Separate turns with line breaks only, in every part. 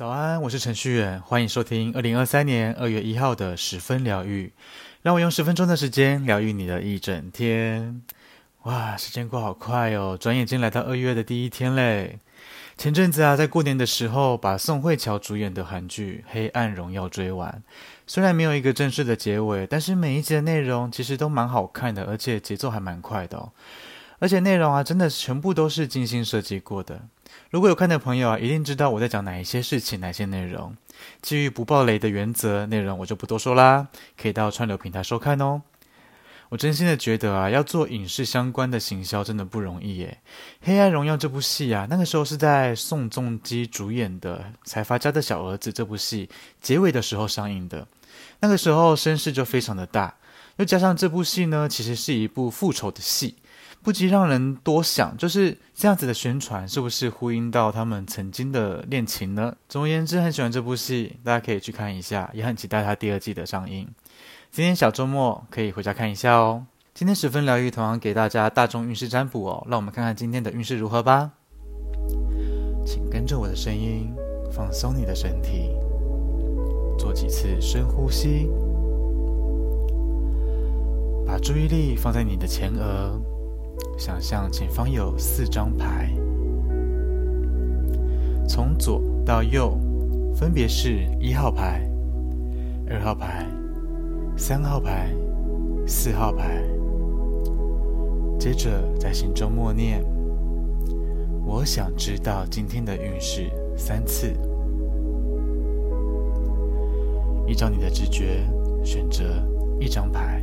早安，我是程序员，欢迎收听二零二三年二月一号的十分疗愈。让我用十分钟的时间疗愈你的一整天。哇，时间过好快哦，转眼间来到二月的第一天嘞。前阵子啊，在过年的时候，把宋慧乔主演的韩剧《黑暗荣耀》追完。虽然没有一个正式的结尾，但是每一集的内容其实都蛮好看的，而且节奏还蛮快的哦。而且内容啊，真的全部都是精心设计过的。如果有看的朋友啊，一定知道我在讲哪一些事情、哪些内容。基于不爆雷的原则，内容我就不多说啦，可以到串流平台收看哦。我真心的觉得啊，要做影视相关的行销真的不容易耶。《黑暗荣耀》这部戏啊，那个时候是在宋仲基主演的《财阀家的小儿子》这部戏结尾的时候上映的。那个时候声势就非常的大，又加上这部戏呢，其实是一部复仇的戏，不禁让人多想，就是这样子的宣传是不是呼应到他们曾经的恋情呢？总而言之，很喜欢这部戏，大家可以去看一下，也很期待它第二季的上映。今天小周末可以回家看一下哦。今天十分疗愈，同样给大家大众运势占卜哦。让我们看看今天的运势如何吧。请跟着我的声音，放松你的身体，做几次深呼吸，把注意力放在你的前额，想象前方有四张牌，从左到右，分别是一号牌、二号牌。三号牌，四号牌。接着在心中默念：“我想知道今天的运势三次。”依照你的直觉选择一张牌。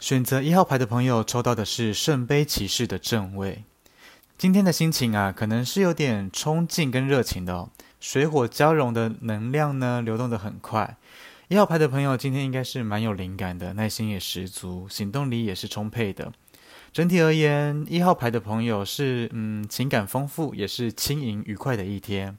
选择一号牌的朋友抽到的是圣杯骑士的正位。今天的心情啊，可能是有点冲劲跟热情的哦。水火交融的能量呢，流动得很快。一号牌的朋友今天应该是蛮有灵感的，耐心也十足，行动力也是充沛的。整体而言，一号牌的朋友是嗯，情感丰富，也是轻盈愉快的一天。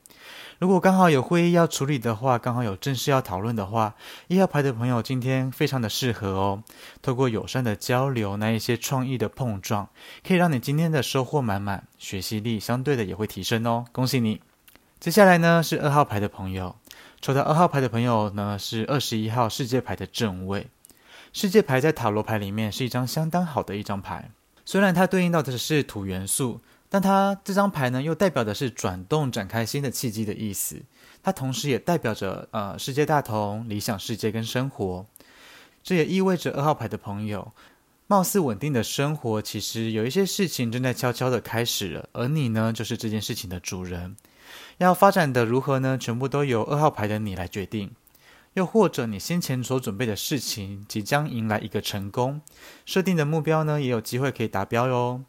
如果刚好有会议要处理的话，刚好有正事要讨论的话，一号牌的朋友今天非常的适合哦。透过友善的交流，那一些创意的碰撞，可以让你今天的收获满满，学习力相对的也会提升哦。恭喜你！接下来呢是二号牌的朋友，抽到二号牌的朋友呢是二十一号世界牌的正位。世界牌在塔罗牌里面是一张相当好的一张牌，虽然它对应到的是土元素。但它这张牌呢，又代表的是转动、展开新的契机的意思。它同时也代表着呃世界大同、理想世界跟生活。这也意味着二号牌的朋友，貌似稳定的生活，其实有一些事情正在悄悄的开始了。而你呢，就是这件事情的主人。要发展的如何呢？全部都由二号牌的你来决定。又或者你先前所准备的事情，即将迎来一个成功，设定的目标呢，也有机会可以达标哟。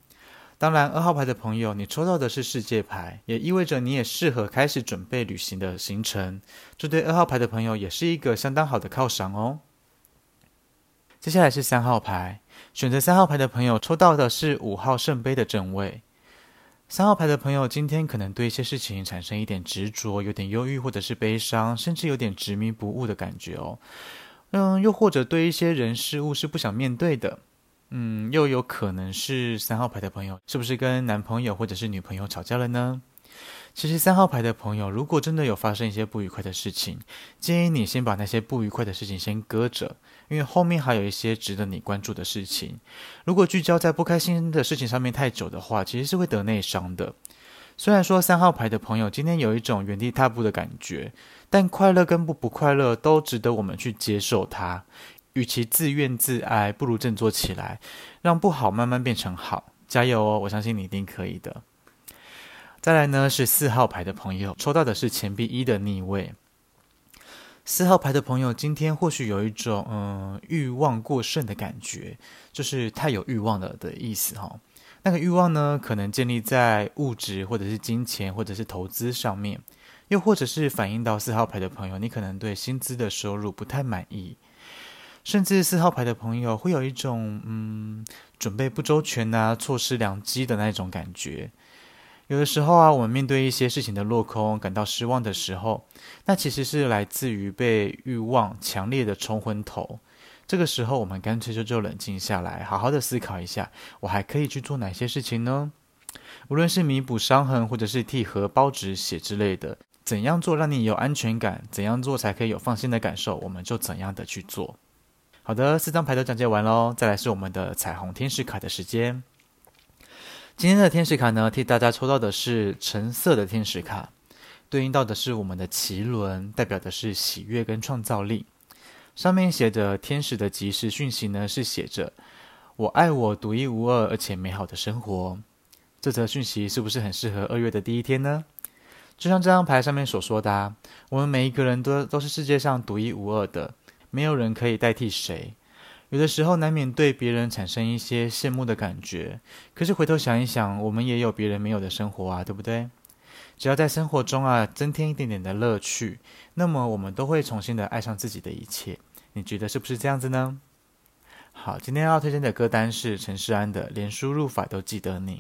当然，二号牌的朋友，你抽到的是世界牌，也意味着你也适合开始准备旅行的行程。这对二号牌的朋友也是一个相当好的犒赏哦。接下来是三号牌，选择三号牌的朋友抽到的是五号圣杯的正位。三号牌的朋友今天可能对一些事情产生一点执着，有点忧郁或者是悲伤，甚至有点执迷不悟的感觉哦。嗯，又或者对一些人事物是不想面对的。嗯，又有可能是三号牌的朋友，是不是跟男朋友或者是女朋友吵架了呢？其实三号牌的朋友，如果真的有发生一些不愉快的事情，建议你先把那些不愉快的事情先搁着，因为后面还有一些值得你关注的事情。如果聚焦在不开心的事情上面太久的话，其实是会得内伤的。虽然说三号牌的朋友今天有一种原地踏步的感觉，但快乐跟不不快乐都值得我们去接受它。与其自怨自哀，不如振作起来，让不好慢慢变成好。加油哦！我相信你一定可以的。再来呢，是四号牌的朋友，抽到的是钱币一的逆位。四号牌的朋友，今天或许有一种嗯欲望过剩的感觉，就是太有欲望了的意思哈、那个欲望呢，可能建立在物质或者是金钱或者是投资上面。又或者是反映到四号牌的朋友，你可能对薪资的收入不太满意，甚至四号牌的朋友会有一种嗯准备不周全啊、错失良机的那种感觉。有的时候啊，我们面对一些事情的落空，感到失望的时候，那其实是来自于被欲望强烈的冲昏头。这个时候，我们干脆就就冷静下来，好好的思考一下，我还可以去做哪些事情呢？无论是弥补伤痕，或者是替荷包止血之类的，怎样做让你有安全感？怎样做才可以有放心的感受？我们就怎样的去做。好的，四张牌都讲解完喽，再来是我们的彩虹天使卡的时间。今天的天使卡呢，替大家抽到的是橙色的天使卡，对应到的是我们的脐轮，代表的是喜悦跟创造力。上面写着天使的即时讯息呢，是写着“我爱我独一无二而且美好的生活”。这则讯息是不是很适合二月的第一天呢？就像这张牌上面所说的啊，我们每一个人都都是世界上独一无二的，没有人可以代替谁。有的时候难免对别人产生一些羡慕的感觉，可是回头想一想，我们也有别人没有的生活啊，对不对？只要在生活中啊增添一点点的乐趣，那么我们都会重新的爱上自己的一切。你觉得是不是这样子呢？好，今天要推荐的歌单是陈势安的《连输入法都记得你》。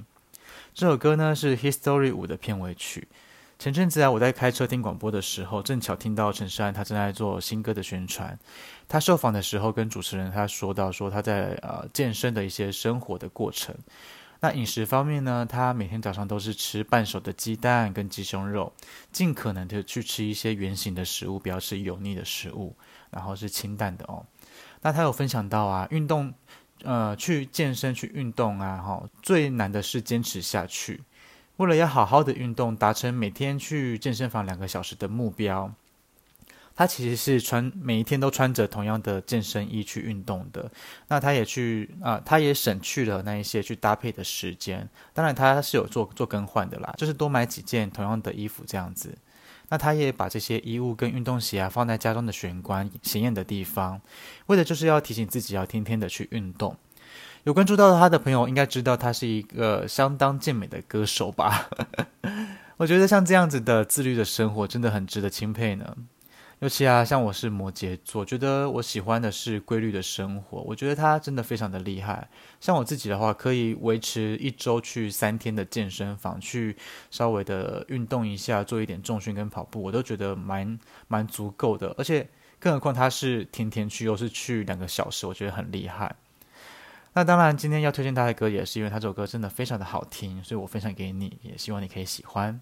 这首歌呢是《History 五》的片尾曲。前阵子啊，我在开车听广播的时候，正巧听到陈势安他正在做新歌的宣传。他受访的时候跟主持人他说到说他在呃健身的一些生活的过程。那饮食方面呢，他每天早上都是吃半熟的鸡蛋跟鸡胸肉，尽可能的去吃一些原型的食物，不要吃油腻的食物，然后是清淡的哦。那他有分享到啊，运动。呃，去健身去运动啊，哈，最难的是坚持下去。为了要好好的运动，达成每天去健身房两个小时的目标，他其实是穿每一天都穿着同样的健身衣去运动的。那他也去啊，呃，他也省去了那一些去搭配的时间。当然，他是有做做更换的啦，就是多买几件同样的衣服这样子。那他也把这些衣物跟运动鞋啊放在家中的玄关显眼的地方，为的就是要提醒自己要天天的去运动。有关注到他的朋友应该知道他是一个相当健美的歌手吧？我觉得像这样子的自律的生活真的很值得钦佩呢。尤其啊，像我是摩羯座，觉得我喜欢的是规律的生活。我觉得他真的非常的厉害。像我自己的话，可以维持一周去三天的健身房，去稍微的运动一下，做一点重训跟跑步，我都觉得蛮蛮足够的。而且，更何况他是天天去，又是去两个小时，我觉得很厉害。那当然，今天要推荐他的歌，也是因为他这首歌真的非常的好听，所以我分享给你，也希望你可以喜欢。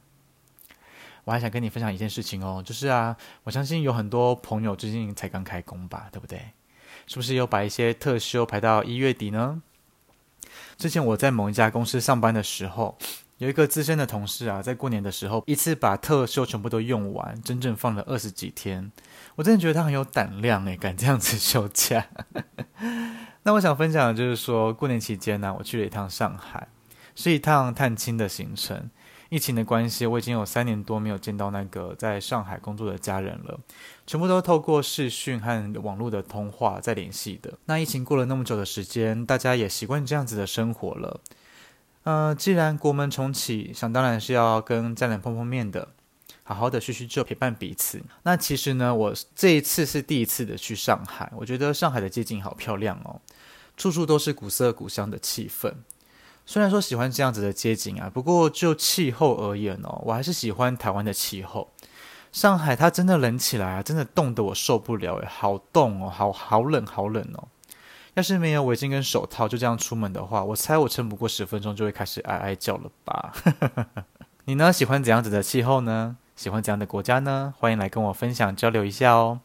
我还想跟你分享一件事情哦，就是啊，我相信有很多朋友最近才刚开工吧，对不对？是不是有把一些特休排到一月底呢？之前我在某一家公司上班的时候，有一个资深的同事啊，在过年的时候一次把特休全部都用完，整整放了二十几天。我真的觉得他很有胆量诶，敢这样子休假。那我想分享的就是说，过年期间呢，我去了一趟上海，是一趟探亲的行程。疫情的关系，我已经有三年多没有见到那个在上海工作的家人了，全部都透过视讯和网络的通话在联系的。那疫情过了那么久的时间，大家也习惯这样子的生活了。呃，既然国门重启，想当然是要跟家人碰碰面的，好好的叙叙旧，陪伴彼此。那其实呢，我这一次是第一次的去上海，我觉得上海的街景好漂亮哦，处处都是古色古香的气氛。虽然说喜欢这样子的街景啊，不过就气候而言哦，我还是喜欢台湾的气候。上海它真的冷起来啊，真的冻得我受不了诶，好冻哦，好好冷好冷哦。要是没有围巾跟手套，就这样出门的话，我猜我撑不过十分钟就会开始哀哀叫了吧。你呢？喜欢怎样子的气候呢？喜欢怎样的国家呢？欢迎来跟我分享交流一下哦。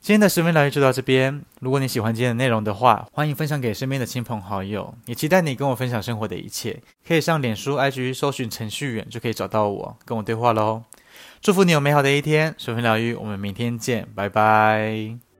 今天的十分疗愈就到这边。如果你喜欢今天的内容的话，欢迎分享给身边的亲朋好友。也期待你跟我分享生活的一切。可以上脸书、IG 搜寻程序员就可以找到我，跟我对话喽。祝福你有美好的一天。十分疗愈，我们明天见，拜拜。